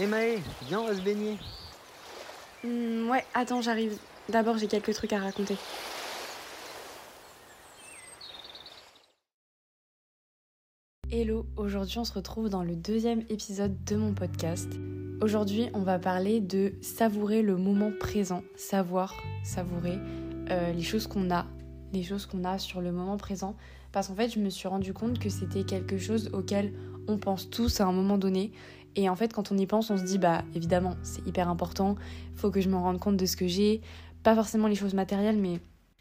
Hé Maë, viens, on va se baigner. Hmm, ouais, attends, j'arrive. D'abord, j'ai quelques trucs à raconter. Hello, aujourd'hui on se retrouve dans le deuxième épisode de mon podcast. Aujourd'hui on va parler de savourer le moment présent, savoir, savourer euh, les choses qu'on a, les choses qu'on a sur le moment présent. Parce qu'en fait je me suis rendu compte que c'était quelque chose auquel on pense tous à un moment donné. Et en fait quand on y pense on se dit bah évidemment c'est hyper important, faut que je me rende compte de ce que j'ai, pas forcément les choses matérielles mais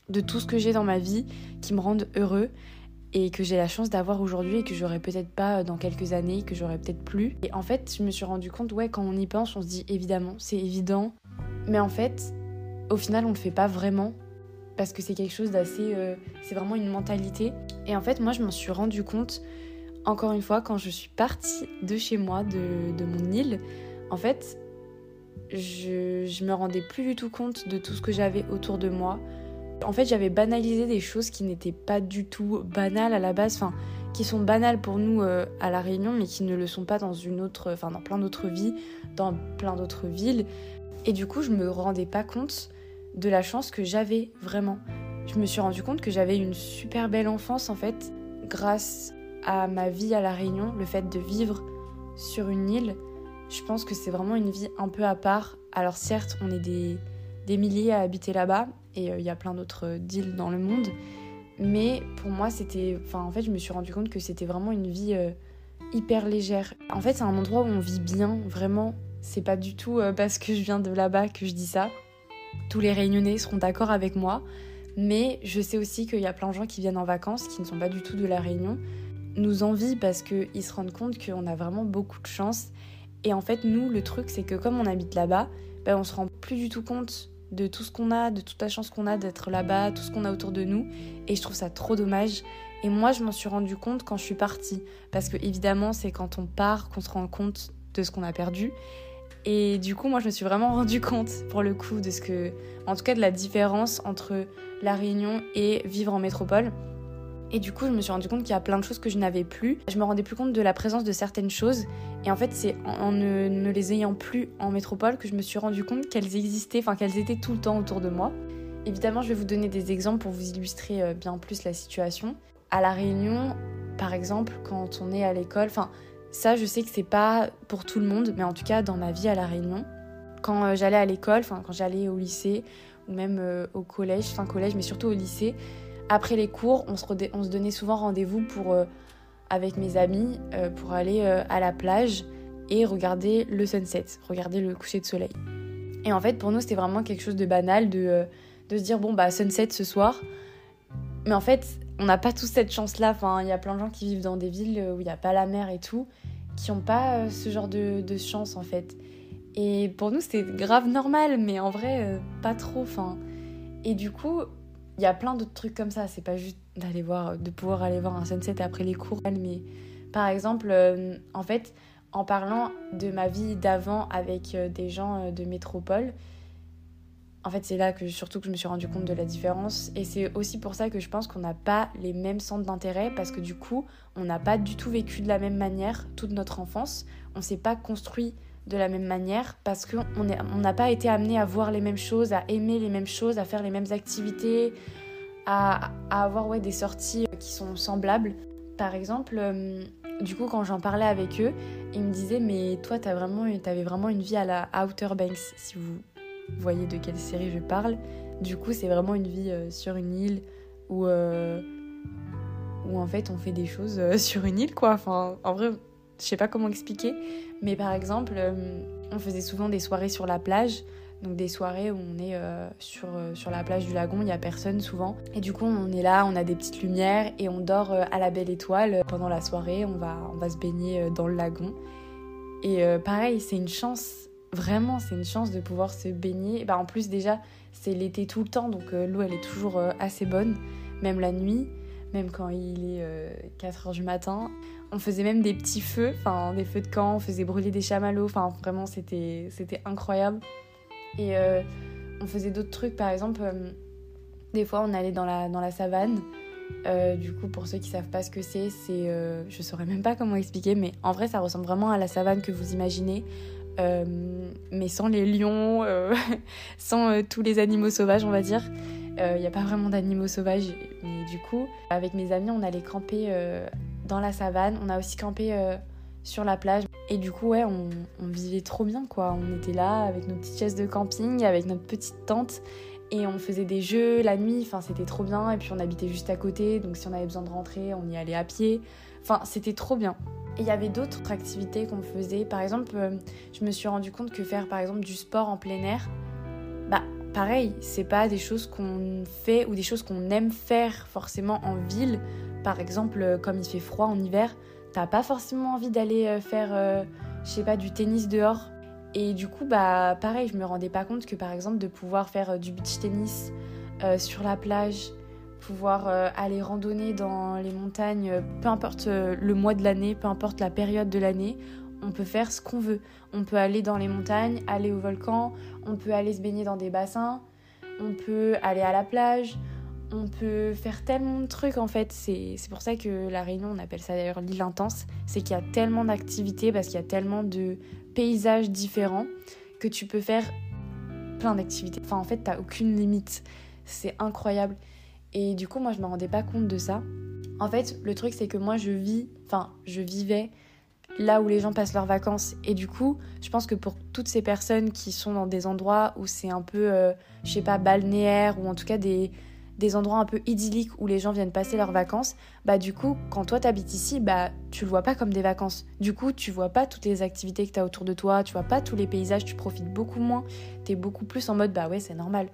de tout ce que j'ai dans ma vie qui me rendent heureux et que j'ai la chance d'avoir aujourd'hui et que j'aurais peut-être pas dans quelques années, que j'aurais peut-être plus. Et en fait, je me suis rendu compte, ouais, quand on y pense, on se dit évidemment, c'est évident. Mais en fait, au final, on le fait pas vraiment parce que c'est quelque chose d'assez. Euh, c'est vraiment une mentalité. Et en fait, moi, je m'en suis rendu compte, encore une fois, quand je suis partie de chez moi, de, mon île. En fait, je, je me rendais plus du tout compte de tout ce que j'avais autour de moi en fait, j'avais banalisé des choses qui n'étaient pas du tout banales à la base, enfin, qui sont banales pour nous euh, à La Réunion, mais qui ne le sont pas dans une autre, enfin, dans plein d'autres vies, dans plein d'autres villes. Et du coup, je me rendais pas compte de la chance que j'avais vraiment. Je me suis rendu compte que j'avais une super belle enfance en fait, grâce à ma vie à La Réunion, le fait de vivre sur une île. Je pense que c'est vraiment une vie un peu à part. Alors certes, on est des, des milliers à habiter là-bas et euh, il y a plein d'autres euh, deals dans le monde. Mais pour moi, c'était. Enfin, en fait, je me suis rendu compte que c'était vraiment une vie euh, hyper légère. En fait, c'est un endroit où on vit bien, vraiment. C'est pas du tout parce que je viens de là-bas que je dis ça. Tous les réunionnais seront d'accord avec moi. Mais je sais aussi qu'il y a plein de gens qui viennent en vacances, qui ne sont pas du tout de la Réunion, nous envient parce qu'ils se rendent compte qu'on a vraiment beaucoup de chance. Et en fait, nous, le truc, c'est que comme on habite là-bas, ben, on se rend plus du tout compte de tout ce qu'on a, de toute la chance qu'on a d'être là-bas, tout ce qu'on a autour de nous. Et je trouve ça trop dommage. Et moi, je m'en suis rendu compte quand je suis partie. Parce que évidemment, c'est quand on part qu'on se rend compte de ce qu'on a perdu. Et du coup, moi, je me suis vraiment rendu compte, pour le coup, de ce que. En tout cas, de la différence entre La Réunion et vivre en métropole. Et du coup, je me suis rendu compte qu'il y a plein de choses que je n'avais plus. Je me rendais plus compte de la présence de certaines choses. Et en fait, c'est en ne, les ayant plus en métropole que je me suis rendu compte qu'elles existaient, enfin qu'elles étaient tout le temps autour de moi. Évidemment, je vais vous donner des exemples pour vous illustrer euh, bien plus la situation. À La Réunion, par exemple, quand on est à l'école, enfin, ça, je sais que c'est pas pour tout le monde, mais en tout cas, dans ma vie à La Réunion, quand euh, j'allais à l'école, enfin, quand j'allais au lycée, ou même euh, au collège, fin collège, mais surtout au lycée, après les cours, on se, on se donnait souvent rendez-vous pour, euh, avec mes amis euh, pour aller euh, à la plage et regarder le sunset, regarder le coucher de soleil. Et en fait, pour nous, c'était vraiment quelque chose de banal de, de se dire bon, bah, sunset ce soir. Mais en fait, on n'a pas tous cette chance-là. Enfin, il y a plein de gens qui vivent dans des villes où il n'y a pas la mer et tout, qui n'ont pas ce genre de, de, chance en fait. Et pour nous, c'était grave normal, mais en vrai, pas trop. Enfin, et du coup, il y a plein d'autres trucs comme ça. C'est pas juste d'aller voir, de pouvoir aller voir un sunset après les cours. Mais par exemple, euh, en fait, en parlant de ma vie d'avant avec euh, des gens euh, de métropole, en fait, c'est là que surtout que je me suis rendu compte de la différence. Et c'est aussi pour ça que je pense qu'on n'a pas les mêmes centres d'intérêt parce que du coup, on n'a pas du tout vécu de la même manière toute notre enfance. On s'est pas construit de la même manière parce qu'on n'a on pas été amené à voir les mêmes choses, à aimer les mêmes choses, à faire les mêmes activités, à, avoir ouais, des sorties qui sont semblables. Par exemple, euh, du coup, quand j'en parlais avec eux, ils me disaient Mais toi, tu vraiment, vraiment une vie à la Outer Banks, si vous voyez de quelle série je parle. Du coup, c'est vraiment une vie euh, sur une île où, euh, où en fait on fait des choses sur une île, quoi. Enfin, en vrai, je sais pas comment expliquer, mais par exemple, euh, on faisait souvent des soirées sur la plage. Donc des soirées où on est euh, sur, euh, sur la plage du lagon, il n'y a personne souvent. Et du coup, on est là, on a des petites lumières et on dort à la belle étoile. Pendant la soirée, on va, on va se baigner dans le lagon. Et pareil, c'est une chance, vraiment, c'est une chance de pouvoir se baigner. Bah, en plus, déjà, c'est l'été tout le temps, donc l'eau, elle est toujours assez bonne, même la nuit, même quand il est 4 heures du matin. On faisait même des petits feux, enfin des feux de camp, on faisait brûler des chamallows, enfin vraiment c'était incroyable. Et euh, on faisait d'autres trucs, par exemple, euh, des fois on allait dans la, dans la savane. Euh, du coup, pour ceux qui savent pas ce que c'est, c'est, je saurais même pas comment expliquer, mais en vrai, ça ressemble vraiment à la savane que vous imaginez. mais sans les lions, sans tous les animaux sauvages, on va dire. Il n'y a pas vraiment d'animaux sauvages, mais du coup, avec mes amis, on allait camper dans la savane. On a aussi campé sur la plage. Et du coup, ouais, on, vivait trop bien, quoi. On était là avec nos petites chaises de camping, avec notre petite tente. Et on faisait des jeux la nuit, enfin c'était trop bien. Et puis on habitait juste à côté, donc si on avait besoin de rentrer, on y allait à pied. Enfin c'était trop bien. Et il y avait d'autres activités qu'on faisait. Par exemple, euh, je me suis rendu compte que faire par exemple du sport en plein air, pareil, c'est pas des choses qu'on fait ou des choses qu'on aime faire forcément en ville. Par exemple, euh, comme il fait froid en hiver, t'as pas forcément envie d'aller euh, faire, euh, je sais pas, du tennis dehors. Et du coup, bah pareil, je me rendais pas compte que par exemple de pouvoir faire du beach tennis sur la plage, pouvoir aller randonner dans les montagnes, peu importe le mois de l'année, peu importe la période de l'année, on peut faire ce qu'on veut. On peut aller dans les montagnes, aller au volcan, on peut aller se baigner dans des bassins, on peut aller à la plage, on peut faire tellement de trucs en fait. C'est pour ça que la Réunion, on appelle ça d'ailleurs l'île intense. C'est qu'il y a tellement d'activités parce qu'il y a tellement de paysages différents que tu peux faire plein d'activités. Enfin, en fait, t'as aucune limite. C'est incroyable. Et du coup, moi, je me rendais pas compte de ça. En fait, le truc, c'est que moi, je vis, enfin, je vivais là où les gens passent leurs vacances. Et du coup, je pense que pour toutes ces personnes qui sont dans des endroits où c'est un peu, euh, je sais pas, balnéaire, ou en tout cas des, des endroits un peu idylliques où les gens viennent passer leurs vacances, bah du coup, quand toi t'habites ici, bah tu le vois pas comme des vacances. Du coup, tu vois pas toutes les activités que t'as autour de toi, tu vois pas tous les paysages, tu profites beaucoup moins. T'es beaucoup plus en mode bah ouais, c'est normal.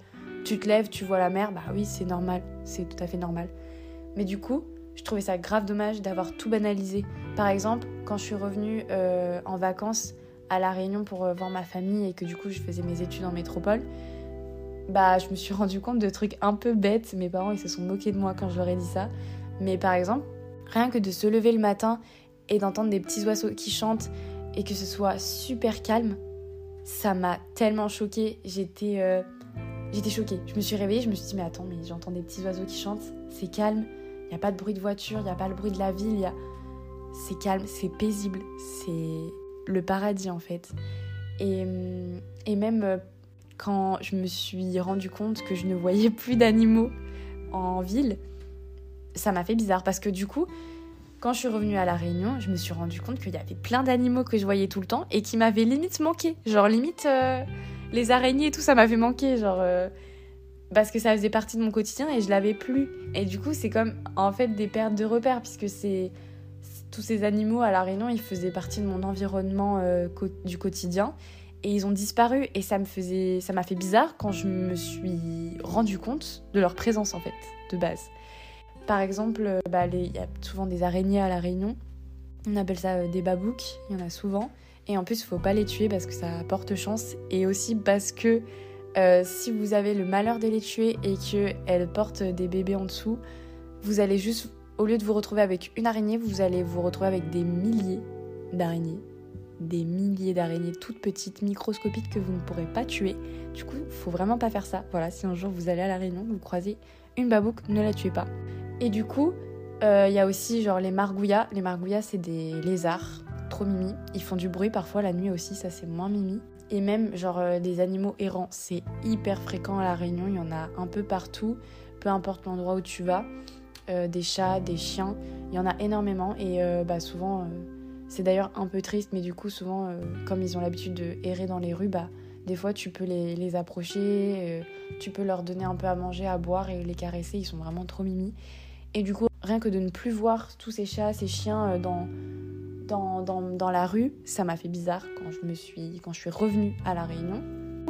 Tu te lèves, tu vois la mer, bah oui, c'est normal, c'est tout à fait normal. Mais du coup, je trouvais ça grave dommage d'avoir tout banalisé. Par exemple, quand je suis revenue euh, en vacances à La Réunion pour euh, voir ma famille et que du coup je faisais mes études en métropole, bah, je me suis rendu compte de trucs un peu bêtes. Mes parents, ils se sont moqués de moi quand je leur ai dit ça. Mais par exemple, rien que de se lever le matin et d'entendre des petits oiseaux qui chantent et que ce soit super calme, ça m'a tellement choquée. J'étais euh, j'étais choquée. Je me suis réveillée, je me suis dit mais attends, mais j'entends des petits oiseaux qui chantent, c'est calme. Il n'y a pas de bruit de voiture, il n'y a pas le bruit de la ville, c'est calme, c'est paisible, c'est le paradis en fait. Et, et même euh, quand je me suis rendu compte que je ne voyais plus d'animaux en ville, ça m'a fait bizarre parce que du coup, quand je suis revenue à La Réunion, je me suis rendu compte qu'il y avait plein d'animaux que je voyais tout le temps et qui m'avaient limite manqué. Genre, limite, euh, les araignées et tout, ça m'avait manqué. Genre, euh, parce que ça faisait partie de mon quotidien et je l'avais plus. Et du coup, c'est comme en fait des pertes de repères puisque c'est. Tous ces animaux à La Réunion, ils faisaient partie de mon environnement euh, du quotidien et ils ont disparu et ça me faisait ça m'a fait bizarre quand je me suis rendu compte de leur présence en fait de base. Par exemple, euh, bah, il y a souvent des araignées à la Réunion. On appelle ça euh, des babouks, il y en a souvent. Et en plus, il faut pas les tuer parce que ça porte chance. Et aussi parce que euh, si vous avez le malheur de les tuer et qu'elles portent des bébés en dessous, vous allez juste, au lieu de vous retrouver avec une araignée, vous allez vous retrouver avec des milliers d'araignées des milliers d'araignées toutes petites, microscopiques que vous ne pourrez pas tuer. Du coup, faut vraiment pas faire ça. Voilà, si un jour vous allez à la Réunion, vous croisez une babouque, ne la tuez pas. Et du coup, il euh, y a aussi genre les margouillas. Les margouillas, c'est des lézards, trop mimi. Ils font du bruit parfois la nuit aussi, ça c'est moins mimi. Et même genre euh, des animaux errants, c'est hyper fréquent à la Réunion. Il y en a un peu partout, peu importe l'endroit où tu vas. Euh, des chats, des chiens, il y en a énormément et bah souvent c'est d'ailleurs un peu triste, mais du coup, souvent, euh, comme ils ont l'habitude de errer dans les rues, bah, des fois, tu peux les, approcher, euh, tu peux leur donner un peu à manger, à boire et les caresser. Ils sont vraiment trop mimi. Et du coup, rien que de ne plus voir tous ces chats, ces chiens euh, dans, dans, la rue, ça m'a fait bizarre quand je, me suis, quand je suis revenue à La Réunion.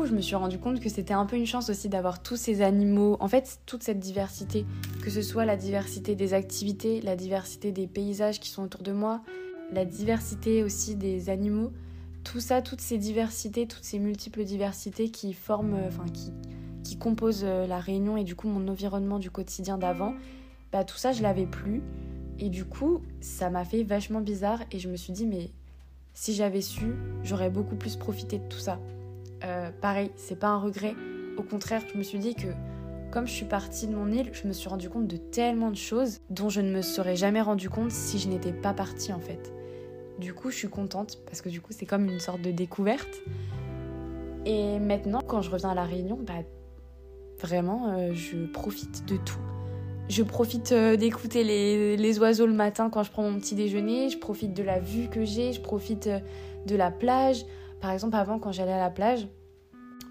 Je me suis rendu compte que c'était un peu une chance aussi d'avoir tous ces animaux, en fait, toute cette diversité, que ce soit la diversité des activités, la diversité des paysages qui sont autour de moi, la diversité aussi des animaux, tout ça, toutes ces diversités, toutes ces multiples diversités qui forment, euh, enfin qui, qui composent euh, la Réunion et du coup mon environnement du quotidien d'avant, bah tout ça je l'avais plus et du coup ça m'a fait vachement bizarre et je me suis dit mais si j'avais su, j'aurais beaucoup plus profité de tout ça. Euh, pareil, c'est pas un regret. Au contraire, je me suis dit que comme je suis partie de mon île, je me suis rendu compte de tellement de choses dont je ne me serais jamais rendu compte si je n'étais pas partie en fait. Du coup, je suis contente parce que du coup, c'est comme une sorte de découverte. Et maintenant, quand je reviens à La Réunion, bah, vraiment, euh, je profite de tout. Je profite euh, d'écouter les, les, oiseaux le matin quand je prends mon petit déjeuner, je profite de la vue que j'ai, je profite euh, de la plage. Par exemple, avant, quand j'allais à la plage,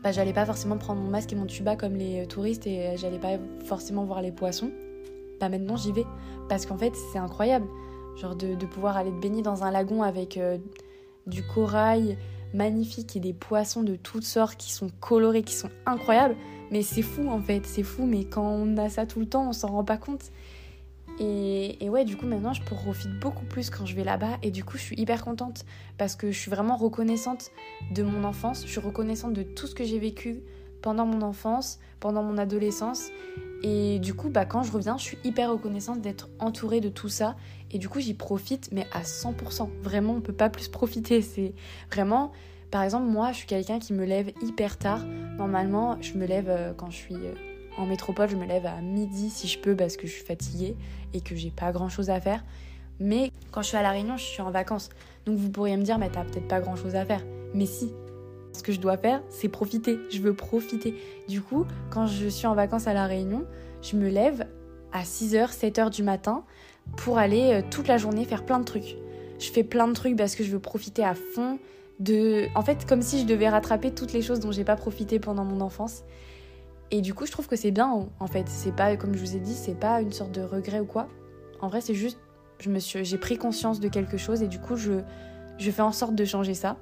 bah, j'allais pas forcément prendre mon masque et mon tuba comme les touristes et j'allais pas forcément voir les poissons. Bah maintenant j'y vais parce qu'en fait c'est incroyable. Genre de, de, pouvoir aller te baigner dans un lagon avec du corail, magnifiques et des poissons de toutes sortes qui sont colorés, qui sont incroyables. Mais c'est fou en fait, c'est fou, mais quand on a ça tout le temps, on s'en rend pas compte. Et, et, ouais, du coup, maintenant, je profite beaucoup plus quand je vais là-bas. Et du coup, je suis hyper contente parce que je suis vraiment reconnaissante de mon enfance. Je suis reconnaissante de tout ce que j'ai vécu pendant mon enfance, pendant mon adolescence. Et du coup, bah, quand je reviens, je suis hyper reconnaissante d'être entourée de tout ça. Et du coup, j'y profite, mais à 100%. Vraiment, on peut pas plus profiter. C'est vraiment. Par exemple, moi, je suis quelqu'un qui me lève hyper tard. Normalement, je me lève euh, quand je suis euh, en métropole, je me lève à midi si je peux parce que je suis fatiguée et que j'ai pas grand chose à faire. Mais quand je suis à La Réunion, je suis en vacances. Donc vous pourriez me dire, mais t'as peut-être pas grand chose à faire. Mais si, ce que je dois faire, c'est profiter. Je veux profiter. Du coup, quand je suis en vacances à La Réunion, je me lève à 6h, 7h du matin pour aller euh, toute la journée faire plein de trucs. Je fais plein de trucs parce que je veux profiter à fond de en fait comme si je devais rattraper toutes les choses dont j'ai pas profité pendant mon enfance. Et du coup, je trouve que c'est bien en fait, c'est pas comme je vous ai dit, c'est pas une sorte de regret ou quoi. En vrai, c'est juste suis j'ai pris conscience de quelque chose et du coup, je fais en sorte de changer ça.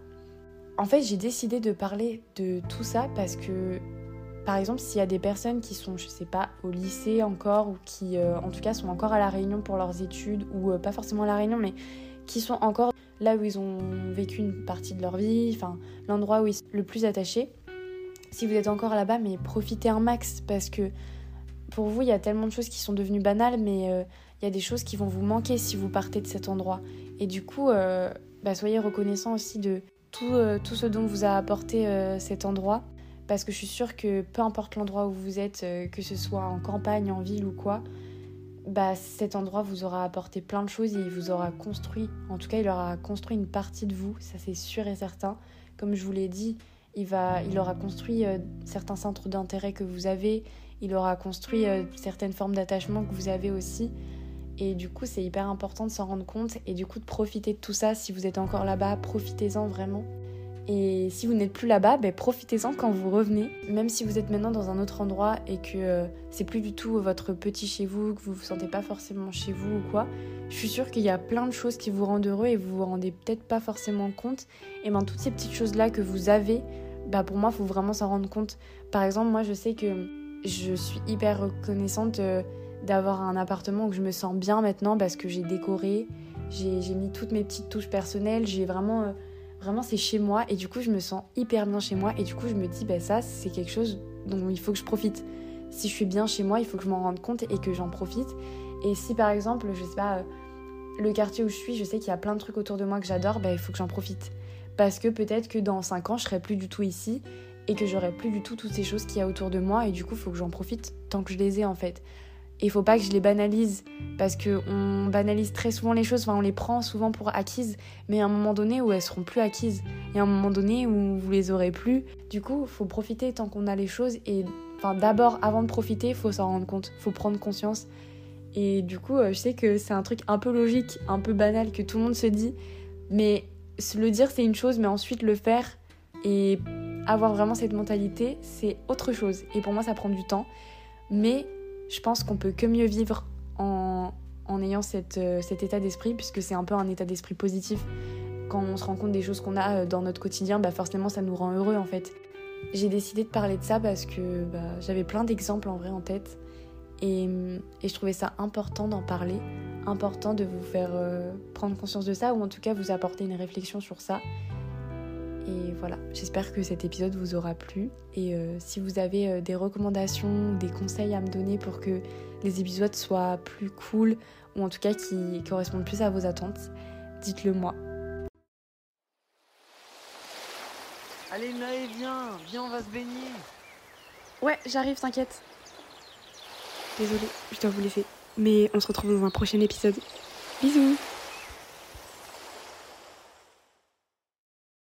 En fait, j'ai décidé de parler de tout ça parce que par exemple, s'il y a des personnes qui sont, je sais pas, au lycée encore, ou qui euh, en tout cas sont encore à La Réunion pour leurs études, ou euh, pas forcément à La Réunion, mais qui sont encore là où ils ont vécu une partie de leur vie, enfin l'endroit où ils sont le plus attachés. Si vous êtes encore là-bas, mais profitez un max, parce que pour vous, il y a tellement de choses qui sont devenues banales, mais euh, il y a des choses qui vont vous manquer si vous partez de cet endroit. Et du coup, bah, soyez reconnaissant aussi de tout, tout ce dont vous a apporté cet endroit parce que je suis sûre que peu importe l'endroit où vous êtes, euh, que ce soit en campagne, en ville ou quoi, bah cet endroit vous aura apporté plein de choses et il vous aura construit, en tout cas il aura construit une partie de vous, ça c'est sûr et certain. Comme je vous l'ai dit, il, va, il aura construit euh, certains centres d'intérêt que vous avez, il aura construit euh, certaines formes d'attachement que vous avez aussi. Et du coup, c'est hyper important de s'en rendre compte et du coup de profiter de tout ça. Si vous êtes encore là-bas, profitez-en vraiment. Et si vous n'êtes plus là-bas, ben, profitez-en quand vous revenez. Même si vous êtes maintenant dans un autre endroit et que euh, c'est plus du tout votre petit chez vous, que vous vous sentez pas forcément chez vous ou quoi, je suis sûre qu'il y a plein de choses qui vous rendent heureux et vous vous rendez peut-être pas forcément compte. Et ben toutes ces petites choses-là que vous avez, bah pour moi, faut vraiment s'en rendre compte. Par exemple, moi je sais que je suis hyper reconnaissante euh, d'avoir un appartement où je me sens bien maintenant parce que j'ai décoré, j'ai mis toutes mes petites touches personnelles, j'ai vraiment... Euh, Vraiment, c'est chez moi et du coup, je me sens hyper bien chez moi et du coup, je me dis, bah ça, c'est quelque chose dont il faut que je profite. Si je suis bien chez moi, il faut que je m'en rende compte et que j'en profite. Et si par exemple, je sais pas, euh, le quartier où je suis, je sais qu'il y a plein de trucs autour de moi que j'adore, bah il faut que j'en profite. Parce que peut-être que dans 5 ans, je serai plus du tout ici et que j'aurai plus du tout toutes ces choses qu'il y a autour de moi et du coup, il faut que j'en profite tant que je les ai en fait il faut pas que je les banalise parce que on banalise très souvent les choses, enfin on les prend souvent pour acquises, mais à un moment donné où elles seront plus acquises, et à un moment donné où vous les aurez plus. Du coup, faut profiter tant qu'on a les choses et d'abord avant de profiter, faut s'en rendre compte, faut prendre conscience. Et du coup, euh, je sais que c'est un truc un peu logique, un peu banal que tout le monde se dit, mais le dire c'est une chose, mais ensuite le faire et avoir vraiment cette mentalité, c'est autre chose. Et pour moi, ça prend du temps. Mais je pense qu'on peut que mieux vivre en, en ayant cette, euh, cet état d'esprit, puisque c'est un peu un état d'esprit positif. Quand on se rend compte des choses qu'on a euh, dans notre quotidien, bah forcément ça nous rend heureux en fait. J'ai décidé de parler de ça parce que bah, j'avais plein d'exemples en vrai en tête. Et, et, je trouvais ça important d'en parler, important de vous faire euh, prendre conscience de ça, ou en tout cas vous apporter une réflexion sur ça. Et voilà, j'espère que cet épisode vous aura plu. Et euh, si vous avez euh, des recommandations, des conseils à me donner pour que les épisodes soient plus cool, ou en tout cas qui correspondent plus à vos attentes, dites-le moi. Allez Naé, viens, viens, on va se baigner. Ouais, j'arrive, t'inquiète. Désolée, je dois vous laisser. Mais on se retrouve dans un prochain épisode. Bisous